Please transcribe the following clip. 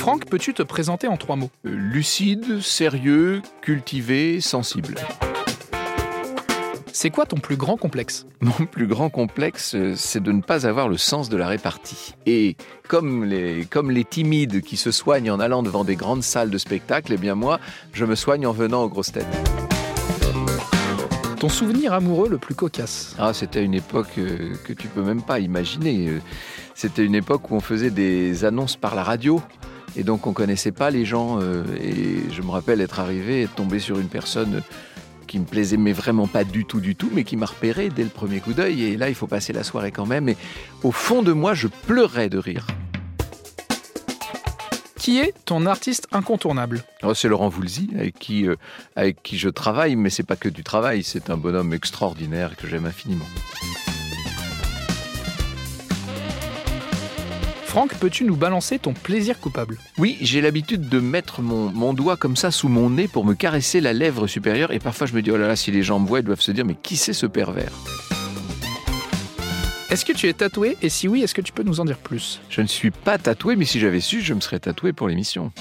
Franck, peux-tu te présenter en trois mots? Euh, Lucide, sérieux, cultivé, sensible. C'est quoi ton plus grand complexe? Mon plus grand complexe, euh, c'est de ne pas avoir le sens de la répartie. Et comme les, comme les timides qui se soignent en allant devant des grandes salles de spectacle, eh bien moi, je me soigne en venant aux grosses têtes. Ton souvenir amoureux le plus cocasse? Ah, c'était une époque euh, que tu peux même pas imaginer. C'était une époque où on faisait des annonces par la radio. Et donc on connaissait pas les gens. euh, et je me rappelle être arrivé et tombé sur une personne qui me plaisait mais vraiment pas du tout du tout, mais qui m'a repéré dès le premier coup d'œil. Et là, il faut passer la soirée quand même. Et au fond de moi, je pleurais de rire. Qui est ton artiste incontournable? Oh, c'est Laurent Voulzy avec qui, euh, avec qui je travaille, mais c'est pas que du travail. C'est un bonhomme extraordinaire que j'aime infiniment. Franck, peux-tu nous balancer ton plaisir coupable? Oui, j'ai l'habitude de mettre mon, mon doigt comme ça sous mon nez pour me caresser la lèvre supérieure. Et parfois, je me dis, oh là là, si les gens me voient, ils doivent se dire, mais qui c'est ce pervers? Est-ce que tu es tatoué? Et si oui, est-ce que tu peux nous en dire plus? Je ne suis pas tatoué, mais si j'avais su, je me serais tatoué pour l'émission.